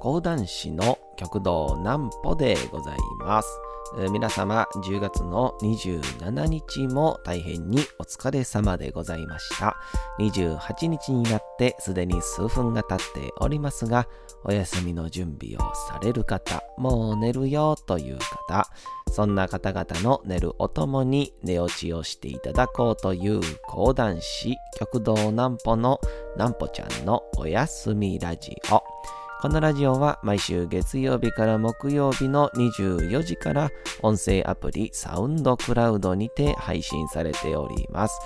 講談師の極道南歩でございます。皆様、10月の27日も大変にお疲れ様でございました。28日になってすでに数分が経っておりますが、お休みの準備をされる方、もう寝るよという方、そんな方々の寝るおともに寝落ちをしていただこうという講談師、極道南歩の南歩ちゃんのおやすみラジオ。このラジオは毎週月曜日から木曜日の24時から音声アプリサウンドクラウドにて配信されております。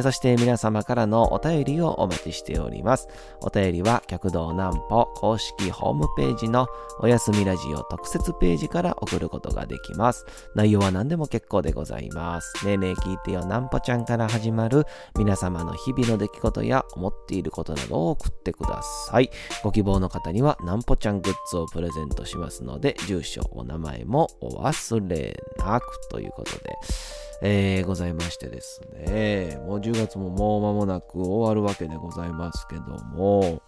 そして皆様からのお便りをお待ちしております。お便りは極道南歩公式ホームページのおやすみラジオ特設ページから送ることができます。内容は何でも結構でございます。ねえねえ聞いてよ南歩ちゃんから始まる皆様の日々の出来事や思っていることなどを送ってください。ご希望の方にはなんぽちゃんグッズをプレゼントしますので、住所、お名前もお忘れなくということで、えー、ございましてですね、もう10月ももう間もなく終わるわけでございますけども、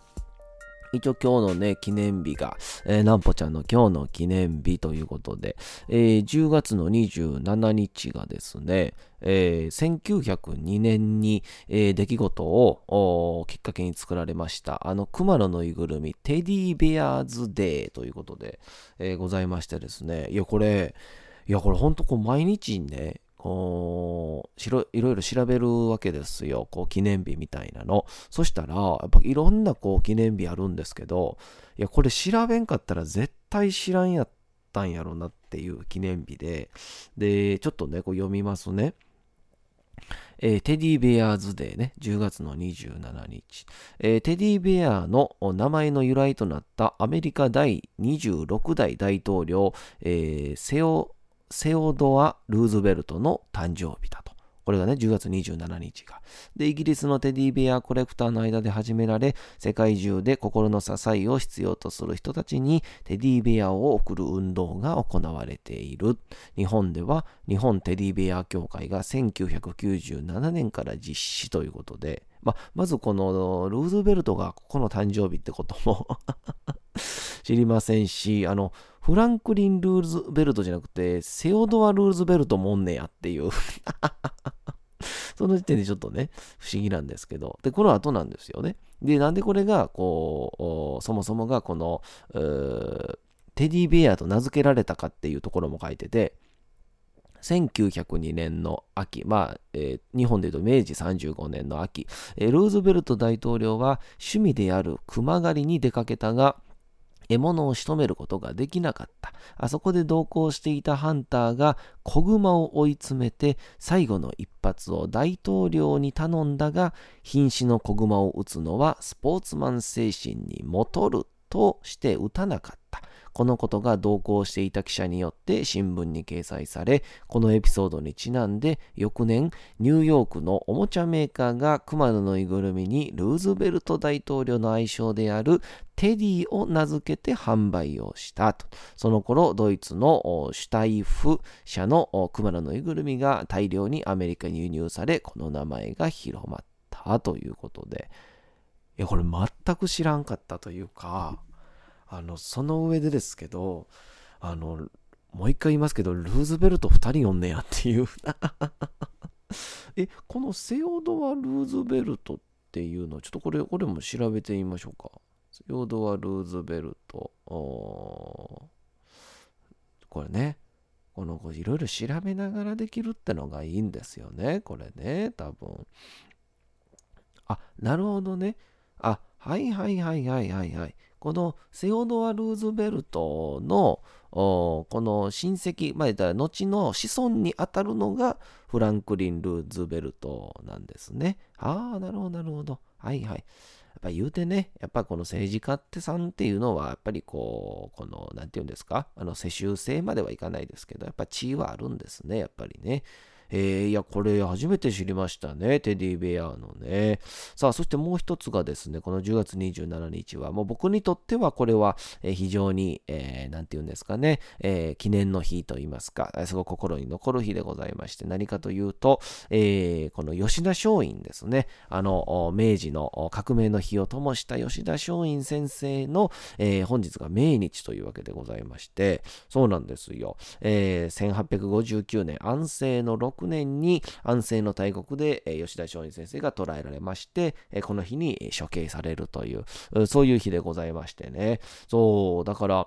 一応今日のね、記念日が、えー、なんぽちゃんの今日の記念日ということで、えー10月の27日がですね、えー1902年に、えー出来事をきっかけに作られました、あの、熊のぬいぐるみ、テディベアーズデーということで、えーございましてですね、いや、これ、いや、これほんとこう毎日ね、こうしろいろいろ調べるわけですよ。こう記念日みたいなの。そしたら、やっぱいろんなこう記念日あるんですけど、いや、これ調べんかったら絶対知らんやったんやろなっていう記念日で、で、ちょっとね、こう読みますね。えーテディベアーズデーね、10月の27日。えーテディベアの名前の由来となったアメリカ第26代大統領、えーセオ、セオドア・ルーズベルトの誕生日だと。これがね、10月27日が。で、イギリスのテディベアコレクターの間で始められ、世界中で心の支えを必要とする人たちにテディベアを送る運動が行われている。日本では日本テディベア協会が1997年から実施ということで、ま、まずこのルーズベルトがここの誕生日ってことも 知りませんし、あの、フランクリン・ルーズベルトじゃなくて、セオドア・ルーズベルトもんねやっていう。その時点でちょっとね、不思議なんですけど。で、この後なんですよね。で、なんでこれが、こう、そもそもがこの、テディベアと名付けられたかっていうところも書いてて、1902年の秋、まあ、えー日本でいうと明治35年の秋、えールーズベルト大統領は趣味である熊狩りに出かけたが、獲物を仕留めることができなかった。あそこで同行していたハンターが子熊を追い詰めて最後の一発を大統領に頼んだが瀕死の子熊を撃つのはスポーツマン精神に戻るとして撃たなかった。このことが同行していた記者によって新聞に掲載され、このエピソードにちなんで翌年、ニューヨークのおもちゃメーカーが熊野のいぐるみにルーズベルト大統領の愛称であるテディを名付けて販売をしたと。その頃、ドイツのシュタイフ社のお熊のいぐるみが大量にアメリカに輸入され、この名前が広まったということで、いや、これ全く知らんかったというか、あの、その上でですけど、あの、もう一回言いますけど、ルーズベルト2人呼んねやっていう。え、このセオドア・ルーズベルトっていうの、ちょっとこれ、これも調べてみましょうか。セオドア・ルーズベルト。これね。この、こういろいろ調べながらできるってのがいいんですよね。これね、多分。あ、なるほどね。あ、はいはいはいはいはいはい。このセオドア・ルーズベルトのこの親戚、まあ言ったら後の子孫にあたるのがフランクリン・ルーズベルトなんですね。ああ、なるほどなるほど。はいはい。やっぱ言うてね、やっぱこの政治家ってさんっていうのは、やっぱりこう、この、なんていうんですか、あの世襲制まではいかないですけど、やっぱ地位はあるんですね、やっぱりね。えー、いや、これ初めて知りましたね。テディベアのね。さあ、そしてもう一つがですね、この10月27日は、もう僕にとってはこれは非常に、えー、なんて言うんですかね、えー、記念の日と言いますか、すごく心に残る日でございまして、何かというと、えー、この吉田松陰ですね、あの、明治の革命の日を灯した吉田松陰先生の、えー、本日が命日というわけでございまして、そうなんですよ。えー、1859年、安政の6 9年に安政の大国で、吉田松陰先生が捕らえられまして、この日に処刑されるという、そういう日でございましてね。そう、だから、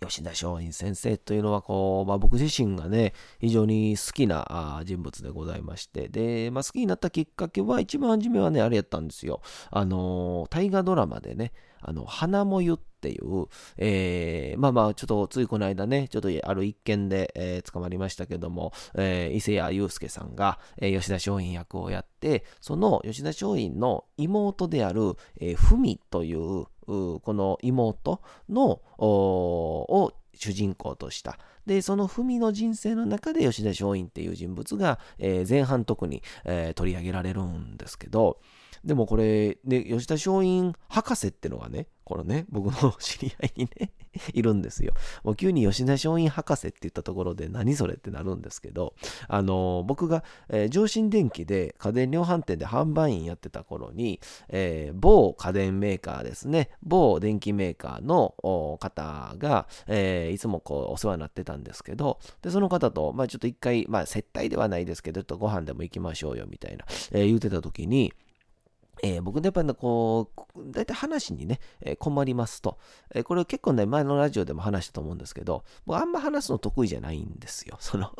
吉田松陰先生というのはこう、まあ、僕自身がね、非常に好きな人物でございまして、で、まあ、好きになったきっかけは、一番初めはね、あれやったんですよ。あの、大河ドラマでね、あの、花もゆっていう、えー、まあまあ、ちょっとついこの間ね、ちょっとある一件で、えー、捕まりましたけども、えー、伊勢谷友介さんが、えー、吉田松陰役をやって、その吉田松陰の妹である、えー、文という、この妹の、を主人公とした。で、その文の人生の中で吉田松陰っていう人物が、えー、前半特に、えー、取り上げられるんですけど、でもこれ、ね、吉田松陰博士ってのがね、このね、僕の知り合いにね いるんですよ。もう急に吉田松陰博士って言ったところで何それってなるんですけど、あの、僕が、えー、上新電機で家電量販店で販売員やってた頃に、えー、某家電メーカーですね、某電気メーカーの方が、えいつもこうお世話になってたんですけど、で、その方と、まあちょっと一回、まあ接待ではないですけど、ちょっとご飯でも行きましょうよみたいな、え言うてた時に、えー、僕ねやっぱりこう、大体話にね、えー、困りますと、えー、これ結構ね、前のラジオでも話したと思うんですけど、僕あんま話すの得意じゃないんですよ。その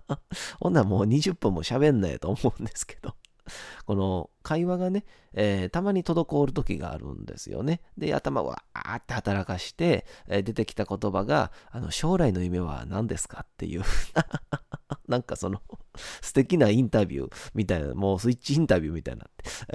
ほんならもう20分も喋んないと思うんですけど。この会話がね、えー、たまに滞る時があるんですよね。で、頭をわーって働かして、えー、出てきた言葉が、あの、将来の夢は何ですかっていう なんかその素敵なインタビューみたいな、もうスイッチインタビューみたいな、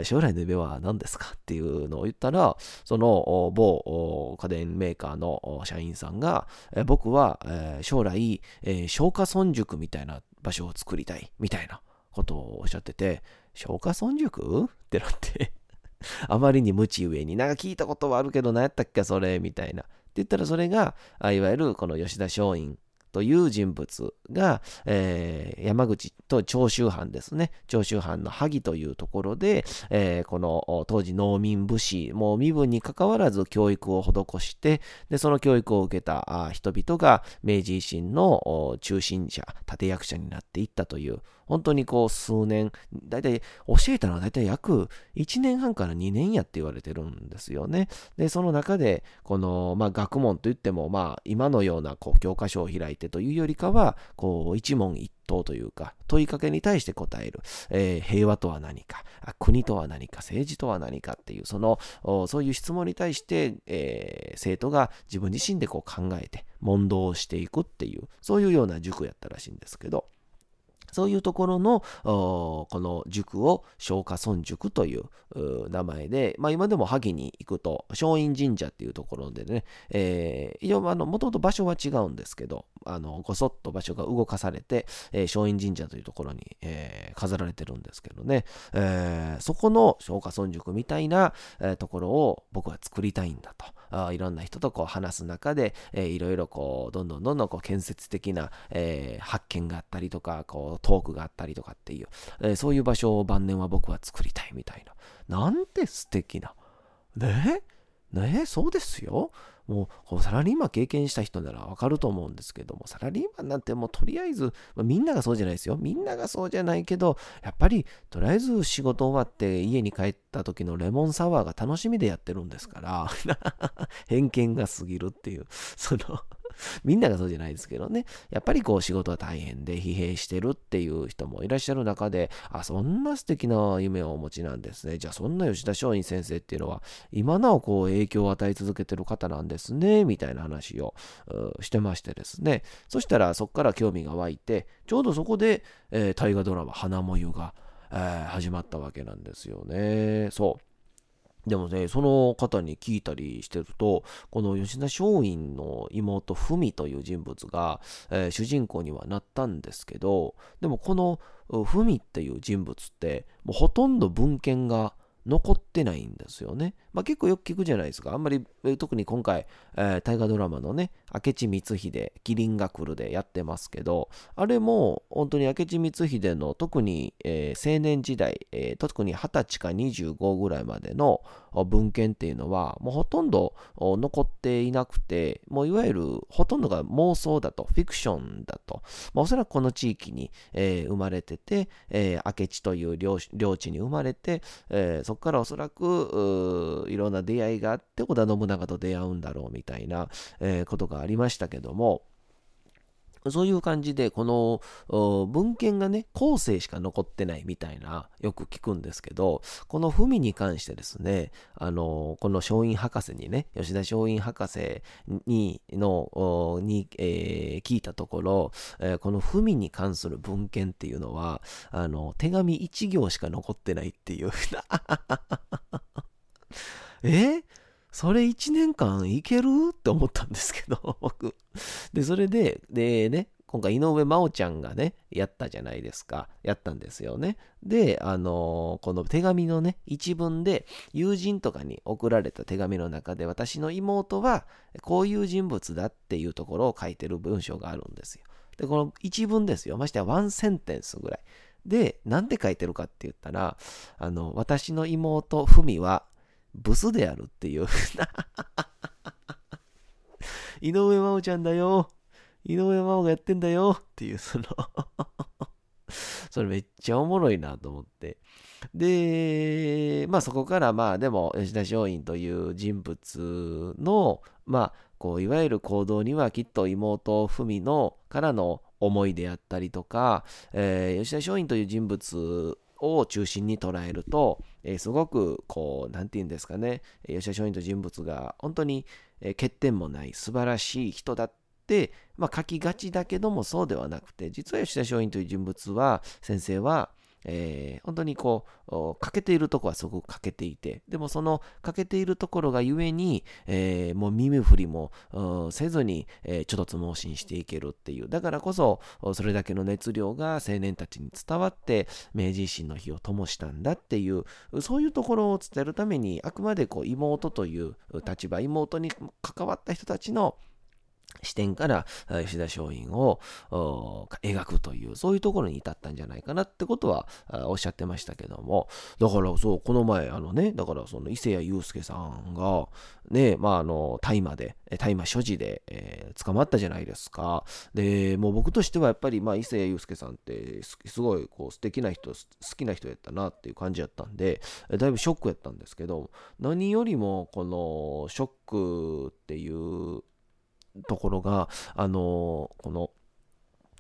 将来の夢は何ですかっていうのを言ったら、その某家電メーカーの社員さんが、僕は将来、消化村塾みたいな場所を作りたいみたいなことをおっしゃってて、消化村塾ってなって あまりに無知上に、なんか聞いたことはあるけど、何やったっけ、それみたいな。って言ったら、それが、いわゆるこの吉田松陰という人物が、えー、山口と長州藩ですね。長州藩の萩というところで、えー、この当時農民武士、もう身分にかかわらず教育を施して、で、その教育を受けた人々が明治維新の中心者、立役者になっていったという、本当にこう数年、だいたい教えたのはだいたい約1年半から2年やって言われてるんですよね。で、その中で、この、まあ学問といっても、まあ今のようなこう教科書を開いてというよりかは、こう一問一答というか、問いかけに対して答える、えー、平和とは何か、国とは何か、政治とは何かっていう、その、そういう質問に対して、えー、生徒が自分自身でこう考えて、問答をしていくっていう、そういうような塾やったらしいんですけど、そういうところの、この塾を松下村塾という名前で、まあ今でも萩に行くと、松陰神社っていうところでね、えー、一応あの、もともと場所は違うんですけど、あの、ごそっと場所が動かされて、えー、松陰神社というところに、えー、飾られてるんですけどね、えー、そこの松下村塾みたいな、えー、ところを僕は作りたいんだと。あいろんな人とこう話す中で、えー、いろいろこう、どんどんどんどんこう建設的な、えー、発見があったりとか、こう、トークがあったりとかっていう、えー、そういう場所を晩年は僕は作りたいみたいな。なんて素敵な。ね？ね？そうですよ。もうサラリーマン経験した人ならわかると思うんですけども、サラリーマンなんてもうとりあえず、まあ、みんながそうじゃないですよ。みんながそうじゃないけど、やっぱりとりあえず仕事終わって家に帰った時のレモンサワーが楽しみでやってるんですから、偏見が過ぎるっていう、そのみんながそうじゃないですけどね。やっぱりこう仕事は大変で疲弊してるっていう人もいらっしゃる中で、あ、そんな素敵な夢をお持ちなんですね。じゃあそんな吉田松陰先生っていうのは、今なおこう影響を与え続けてる方なんですね、みたいな話をしてましてですね。そしたらそこから興味が湧いて、ちょうどそこで、えー、大河ドラマ、花もゆが、えー、始まったわけなんですよね。そう。でもね、その方に聞いたりしてると、この吉田松陰の妹、文という人物が、えー、主人公にはなったんですけど、でもこの文っていう人物って、もうほとんど文献が残ってないんですよね。まあ、結構よく聞くじゃないですか。あんまり、特に今回、えー、大河ドラマのね、明智光秀、麒麟が来るでやってますけど、あれも本当に明智光秀の特に、えー、青年時代、えー、特に20歳か25ぐらいまでの文献っていうのは、もうほとんど残っていなくて、もういわゆるほとんどが妄想だと、フィクションだと、まあ、おそらくこの地域に、えー、生まれてて、えー、明智という領地に生まれて、えー、そこからおそらくいろんな出会いがあって織田信長と出会うんだろうみたいな、えー、ことがありましたけども、そういう感じで、この文献がね、後世しか残ってないみたいな、よく聞くんですけど、この文に関してですね、あの、この松陰博士にね、吉田松陰博士に、の、に、えー、聞いたところ、えー、この文に関する文献っていうのは、あの、手紙一行しか残ってないっていう。え？それ1年間いける？って思ったんですけど、僕。で、それで、でね、今回井上真央ちゃんがね、やったじゃないですか。やったんですよね。で、あのー、この手紙のね、一文で、友人とかに送られた手紙の中で、私の妹は、こういう人物だっていうところを書いてる文章があるんですよ。で、この一文ですよ。ましてやワンセンテンスぐらい。で、なんで書いてるかって言ったら、あの、私の妹、ふみは、ブスであるっていう 井上真央ちゃんだよ。井上真央がやってんだよっていう、その それめっちゃおもろいなと思って。で、まあそこからまあでも吉田松陰という人物の、まあこういわゆる行動にはきっと妹文のからの思いであったりとか、えー、吉田松陰という人物を中心に捉えると、えー、すごくこう、何て言うんですかね、吉田松陰と人物が本当に、え、欠点もない素晴らしい人だって、まあ、書きがちだけどもそうではなくて、実は吉田松陰という人物は、先生は、えー、本当にこう、欠けているとこはすごく欠けていて、でもその欠けているところがゆえに、えー、もう耳振りもせずに、えー、ちょっとつ盲信していけるっていう、だからこそ、それだけの熱量が青年たちに伝わって、明治維新の日を灯したんだっていう、そういうところを伝えるために、あくまでこう妹という立場、妹に関わった人たちの視点から吉田松陰を描くという、そういうところに至ったんじゃないかなってことはおっしゃってましたけども、だからそう、この前、あのね、だからその伊勢谷友介さんが、ね、まああの、大麻で、大麻所持で、えー、捕まったじゃないですか。で、もう僕としてはやっぱり、まあ伊勢谷友介さんってすごいこう素敵な人、好きな人やったなっていう感じやったんで、だいぶショックやったんですけど、何よりもこのショックっていうところが、あのこの、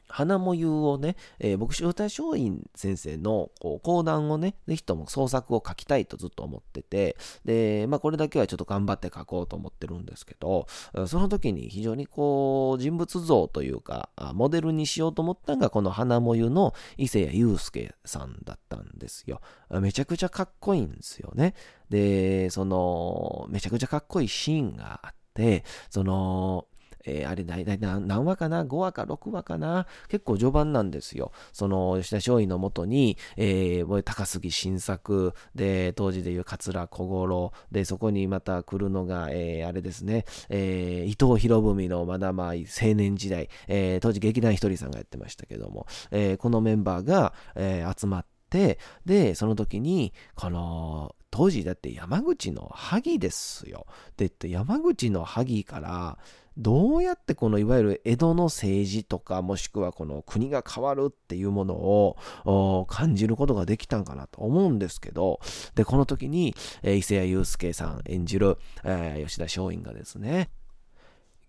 花もゆをね、えー、僕、塩田松陰先生のこう講談をね、ぜひとも創作を書きたいとずっと思ってて、で、まあこれだけはちょっと頑張って書こうと思ってるんですけど、その時に非常にこう、人物像というか、モデルにしようと思ったのが、この花もゆの伊勢谷友介さんだったんですよ。めちゃくちゃかっこいいんですよね。で、その、めちゃくちゃかっこいいシーンがあって、その、えー、あれ大体何話かな ?5 話か6話かな？結構序盤なんですよ。その吉田松陰のもとに、えー、高杉晋作で、当時でいう桂小五郎で、そこにまた来るのが、えー、あれですね、えー、伊藤博文のまだまあ青年時代、えー、当時劇団ひとりさんがやってましたけども、えー、このメンバーが、えー、集まって、で、その時に、この、当時だって山口の萩ですよ。で、山口の萩から、どうやってこのいわゆる江戸の政治とかもしくはこの国が変わるっていうものを感じることができたんかなと思うんですけどでこの時に、えー、伊勢谷友介さん演じる、えー、吉田松陰がですね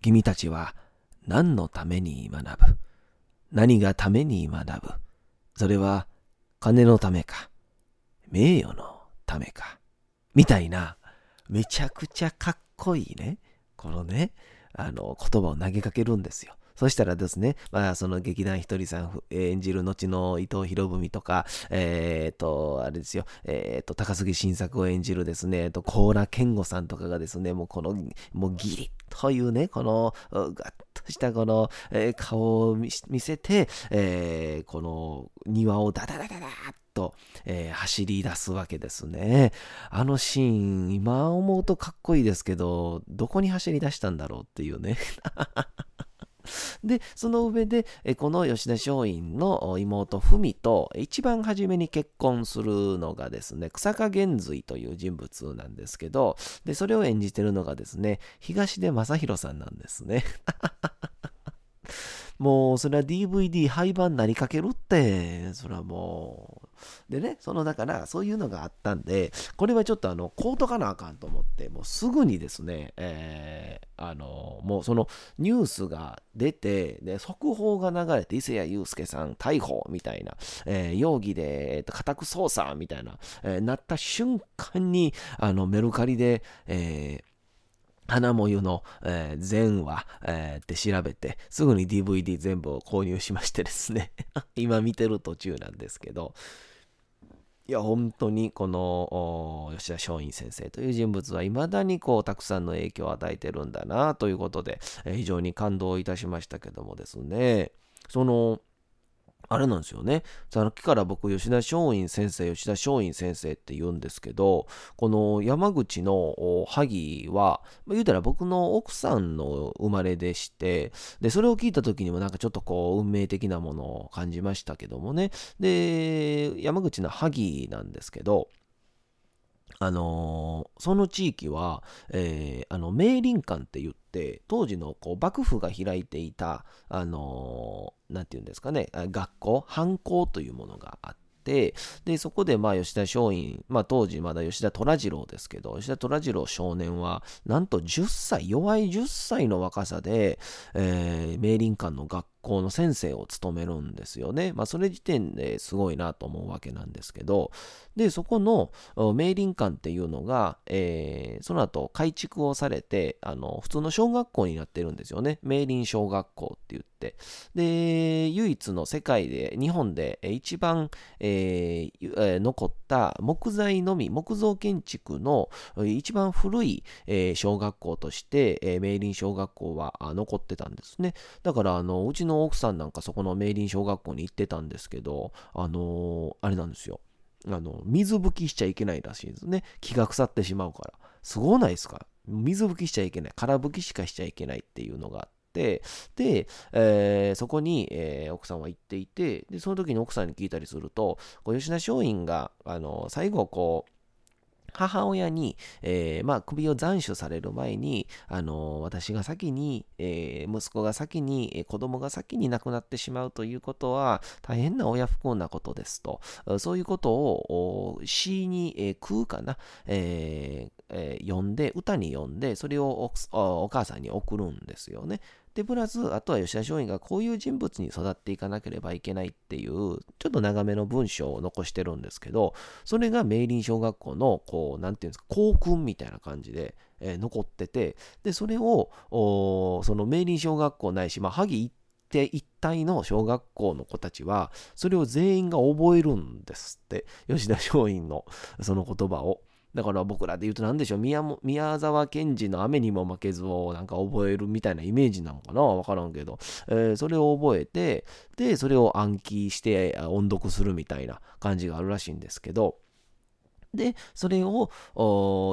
君たちは何のために学ぶ？何がために学ぶ？それは金のためか名誉のためかみたいなめちゃくちゃかっこいいねこのねあの、言葉を投げかけるんですよ。そしたらですね、まあ、その劇団ひとりさん演じる後の伊藤博文とか、えっ、ー、と、あれですよ、えっ、ー、と、高杉晋作を演じるですね、えっと、高良健吾さんとかがですね、もうこの、もうギリッというね、この、ガッとしたこの、えー、顔を見せて、えー、この庭をダダダダダッと、えー、走り出すわけですね。あのシーン、今思うとかっこいいですけど、どこに走り出したんだろうっていうね。で、その上で、この吉田松陰の妹文と一番初めに結婚するのがですね、草加玄瑞という人物なんですけど、で、それを演じてるのがですね、東出正宏さんなんですね。もう、それは DVD 廃盤なりかけるって、それはもう。でね、その、だから、そういうのがあったんで、これはちょっとあの、こうとかなあかんと思って、もうすぐにですね、えー、あの、もうそのニュースが出て、で、速報が流れて、伊勢谷友介さん逮捕みたいな、えー、容疑で、えー、家宅捜査みたいな、えー、なった瞬間に、あの、メルカリで、えー、花もゆの、えー、全話、えー、って調べて、すぐに DVD 全部を購入しましてですね 今見てる途中なんですけど、いや、本当にこの吉田松陰先生という人物はいまだにこうたくさんの影響を与えてるんだなということで、え、非常に感動いたしましたけどもですね、その、あれなんですよね。さっきから僕、吉田松陰先生、吉田松陰先生って言うんですけど、この山口の萩は、言うたら僕の奥さんの生まれでして、で、それを聞いた時にもなんかちょっとこう、運命的なものを感じましたけどもね。で、山口の萩なんですけど、あのー、その地域は、えー、あの、明林館って言って、当時のこう幕府が開いていた、あのー、て言うんですかね、学校、藩校というものがあって、で、そこで、まあ、吉田松陰、まあ、当時まだ吉田虎次郎ですけど、吉田虎次郎少年は、なんと10歳、弱い10歳の若さで、えー、明林館の学校校の先生を務めるんですよね。まあ、それ時点ですごいなと思うわけなんですけど、で、そこの明林館っていうのが、えー、その後改築をされて、あの、普通の小学校になってるんですよね。明林小学校って言って。で、唯一の世界で、日本で一番、えー、残った木材のみ、木造建築の一番古い、えー、小学校として、えー、明林小学校は残ってたんですね。だから、あの、うちのの奥さんなんかそこの明林小学校に行ってたんですけど、あのー、あれなんですよ。あの、水拭きしちゃいけないらしいんですね。気が腐ってしまうから。すごないですか？水拭きしちゃいけない。空拭きしかしちゃいけないっていうのがあって、で、えー、そこに、えー、奥さんは行っていて、で、その時に奥さんに聞いたりすると、こう吉田松陰が、あの、最後こう、母親に、えー、まあ、首を斬首される前に、あのー、私が先に、えー、息子が先に、え子供が先に亡くなってしまうということは、大変な親不幸なことですと。そういうことを詩に、え空かな、ええ読んで、歌に読んで、それをお母さんに送るんですよね。で、プラス、あとは吉田松陰がこういう人物に育っていかなければいけないっていう、ちょっと長めの文章を残してるんですけど、それが明林小学校の、こう、なんていうんですか、校訓みたいな感じで、えー、残ってて、で、それを、その明林小学校ないし、まあ、萩一定一体の小学校の子たちは、それを全員が覚えるんですって、吉田松陰のその言葉を。だから僕らで言うと何でしょう宮宮沢賢治の雨にも負けずをなんか覚えるみたいなイメージなのかなわからんけど、えー、それを覚えて、で、それを暗記して音読するみたいな感じがあるらしいんですけど、で、それを、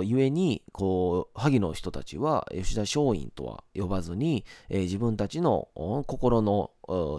ゆえに、こう、萩の人たちは、吉田松陰とは呼ばずに、えー、自分たちの心の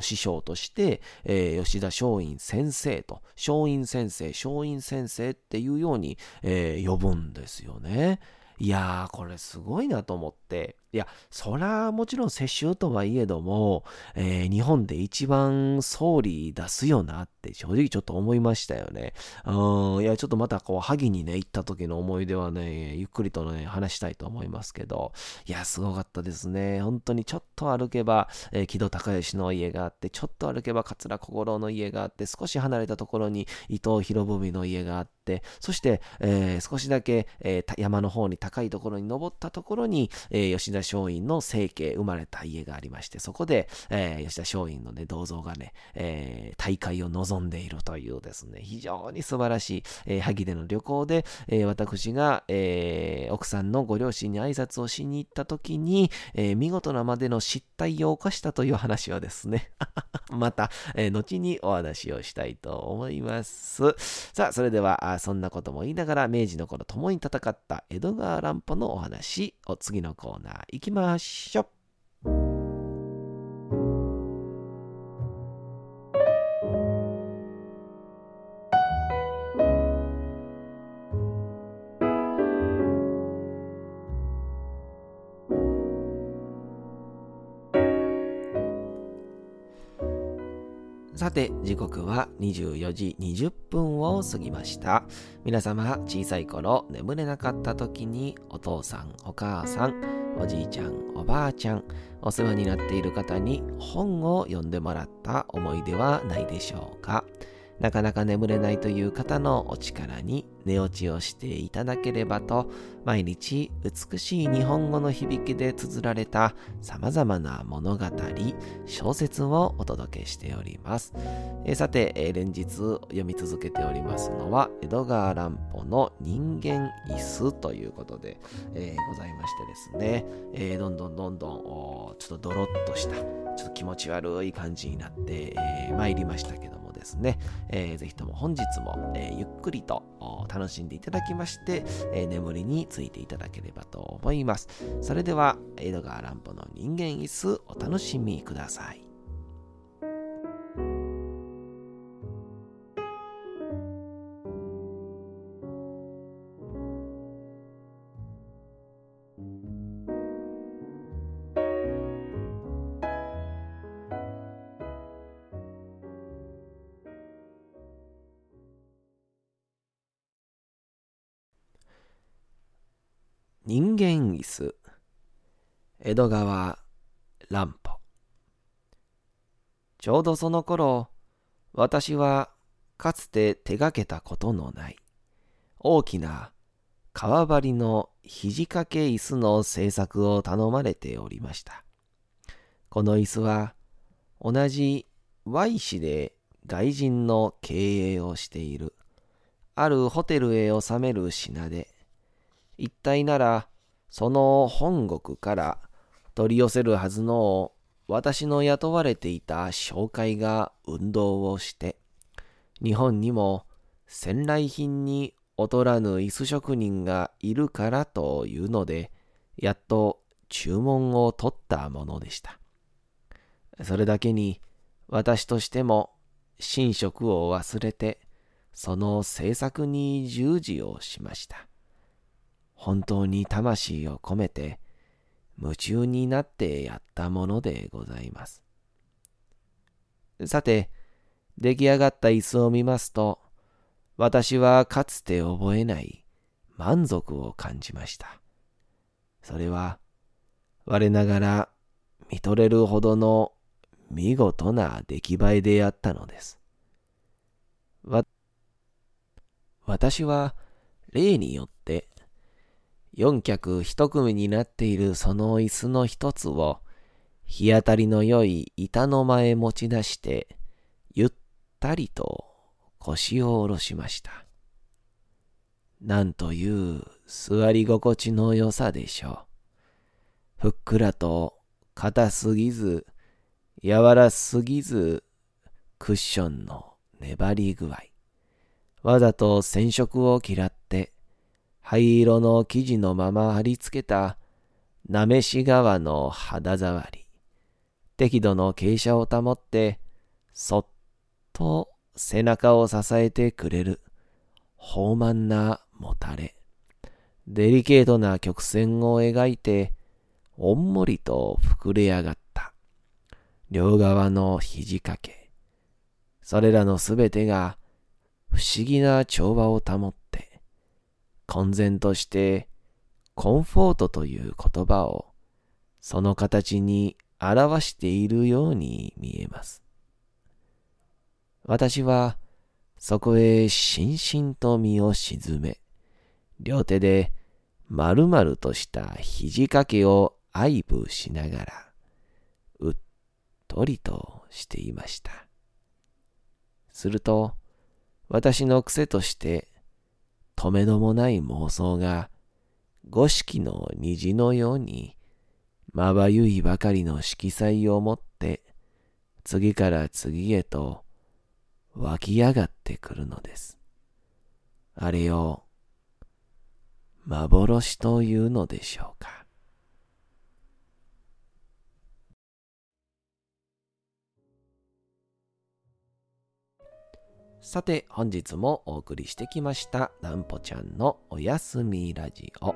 師匠として、えー、吉田松陰先生と、松陰先生、松陰先生っていうように、えー、呼ぶんですよね。いやー、これすごいなと思って、いや、そらもちろん世襲とはいえども、えー、日本で一番総理出すよなって正直ちょっと思いましたよね。うん、いや、ちょっとまたこう、萩にね、行った時の思い出はね、ゆっくりとね、話したいと思いますけど、いや、すごかったですね。本当にちょっと歩けば、えー、木戸孝允の家があって、ちょっと歩けば桂小五郎の家があって、少し離れたところに伊藤博文の家があって、そして、えー、少しだけ、えー、山の方に高いところに登ったところに、えー、吉田田松陰の生家、生まれた家がありまして、そこで、えー、吉田松陰のね、銅像がね、えー、大会を望んでいるというですね、非常に素晴らしい、えー、萩での旅行で、えー、私が、えー、奥さんのご両親に挨拶をしに行った時に、えー、見事なまでの失態を犯したという話はですね、また、えー、後にお話をしたいと思います。さあ、それでは、そんなことも言いながら、明治の頃共に戦った江戸川乱歩のお話を次のコーナー行きましょう。さて、時刻は24時20分を過ぎました。皆様、小さい頃眠れなかった時にお父さん、お母さん、おじいちゃん、おばあちゃん、お世話になっている方に本を読んでもらった思いではないでしょうか？なかなか眠れないという方のお力に寝落ちをしていただければと、毎日美しい日本語の響きで綴られた様々な物語、小説をお届けしております。えさて、え連日読み続けておりますのは、江戸川乱歩の人間椅子ということで、えー、ございましてですね、えー、どんどんどんどんちょっとドロッとした、ちょっと気持ち悪い感じになってま、えー、りましたけどですね、えー、ぜひとも本日も、えー、ゆっくりと楽しんでいただきまして、えー、眠りについていただければと思います。それでは、江戸川乱歩の人間椅子お楽しみください。椅子江戸川乱歩ちょうどその頃私はかつて手がけたことのない大きな革張りの肘掛け椅子の製作を頼まれておりました。この椅子は同じ Y 市で外人の経営をしているあるホテルへ収める品で一体なら、その本国から取り寄せるはずの私の雇われていた商会が運動をして、日本にも戦来品に劣らぬ椅子職人がいるからというので、やっと注文を取ったものでした。それだけに私としても寝食を忘れて、その制作に従事をしました。本当に魂を込めて夢中になってやったものでございます。さて、出来上がった椅子を見ますと、私はかつて覚えない満足を感じました。それは、我ながら見とれるほどの見事な出来栄えであったのです。わ、私は例によって四脚一組になっているその椅子の一つを、日当たりの良い板の間へ持ち出して、ゆったりと腰を下ろしました。なんという座り心地の良さでしょう。ふっくらと硬すぎず、柔らすぎず、クッションの粘り具合。わざと染色を嫌って、灰色の生地のまま貼り付けたなめし川の肌触り。適度の傾斜を保って、そっと背中を支えてくれる豊満なもたれ。デリケートな曲線を描いて、おんもりと膨れ上がった。両側の肘掛け。それらのすべてが不思議な調和を保っ、混然としてコンフォートという言葉をその形に表しているように見えます。私はそこへしんしんと身を沈め、両手で丸々とした肘掛けを愛撫しながら、うっとりとしていました。すると、私の癖として、止めどもない妄想が、五色の虹のように、まばゆいばかりの色彩を持って、次から次へと湧き上がってくるのです。あれを幻というのでしょうか。さて本日もお送りしてきましたなんぽちゃんのおやすみラジオ。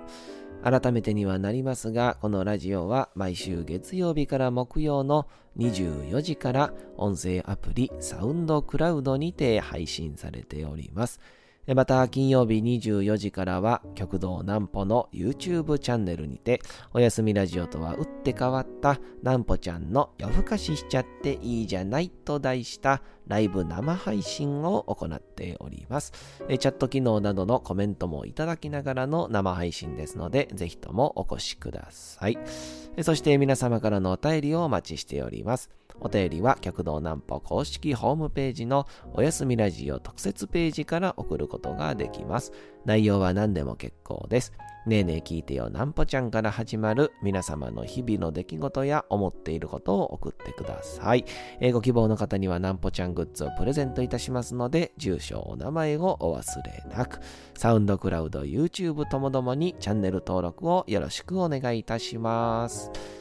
改めてにはなりますがこのラジオは毎週月曜日から木曜の24時から音声アプリサウンドクラウドにて配信されております。また金曜日24時からは極道南歩の YouTube チャンネルにておやすみラジオとは打って変わった南歩ちゃんの夜更かししちゃっていいじゃないと題したライブ生配信を行っております。チャット機能などのコメントもいただきながらの生配信ですのでぜひともお越しください。そして皆様からのお便りをお待ちしております。お便りは極道南歩公式ホームページのおやすみラジオ特設ページから送ることができます。内容は何でも結構です。ねえねえ聞いてよなんぽちゃんから始まる皆様の日々の出来事や思っていることを送ってください。えご希望の方にはなんぽちゃんグッズをプレゼントいたしますので、住所、お名前をお忘れなく。サウンドクラウド、YouTube ともどもにチャンネル登録をよろしくお願いいたします。